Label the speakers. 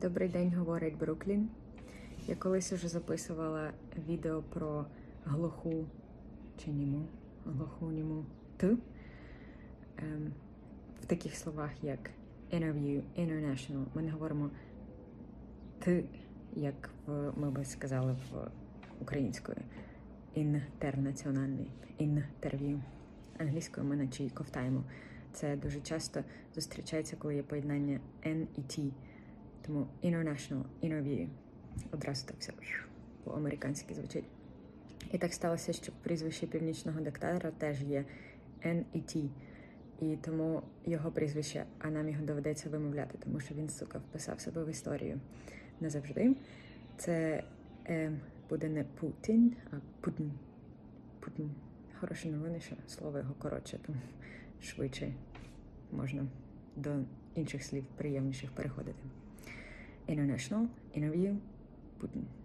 Speaker 1: Добрий день, говорить Бруклін. Я колись уже записувала відео про глуху чи німу, глуху німу т ем, в таких словах, як interview, international. Ми не говоримо т, як в, ми би сказали в українською. Інтернаціональний інтерв'ю. Англійською ми наче й ковтаємо. Це дуже часто зустрічається, коли є поєднання N і T. Тому international interview. Одразу так все по-американськи звучить. І так сталося, що прізвище північного диктатора теж є N і T. І тому його прізвище, а нам його доведеться вимовляти, тому що він, сука, вписав себе в історію назавжди. Це е, буде не Путін, а Путін. Путін. Хороші новини, що слово його коротше, тому швидше можна до інших слів приємніших переходити. International Interview Putin.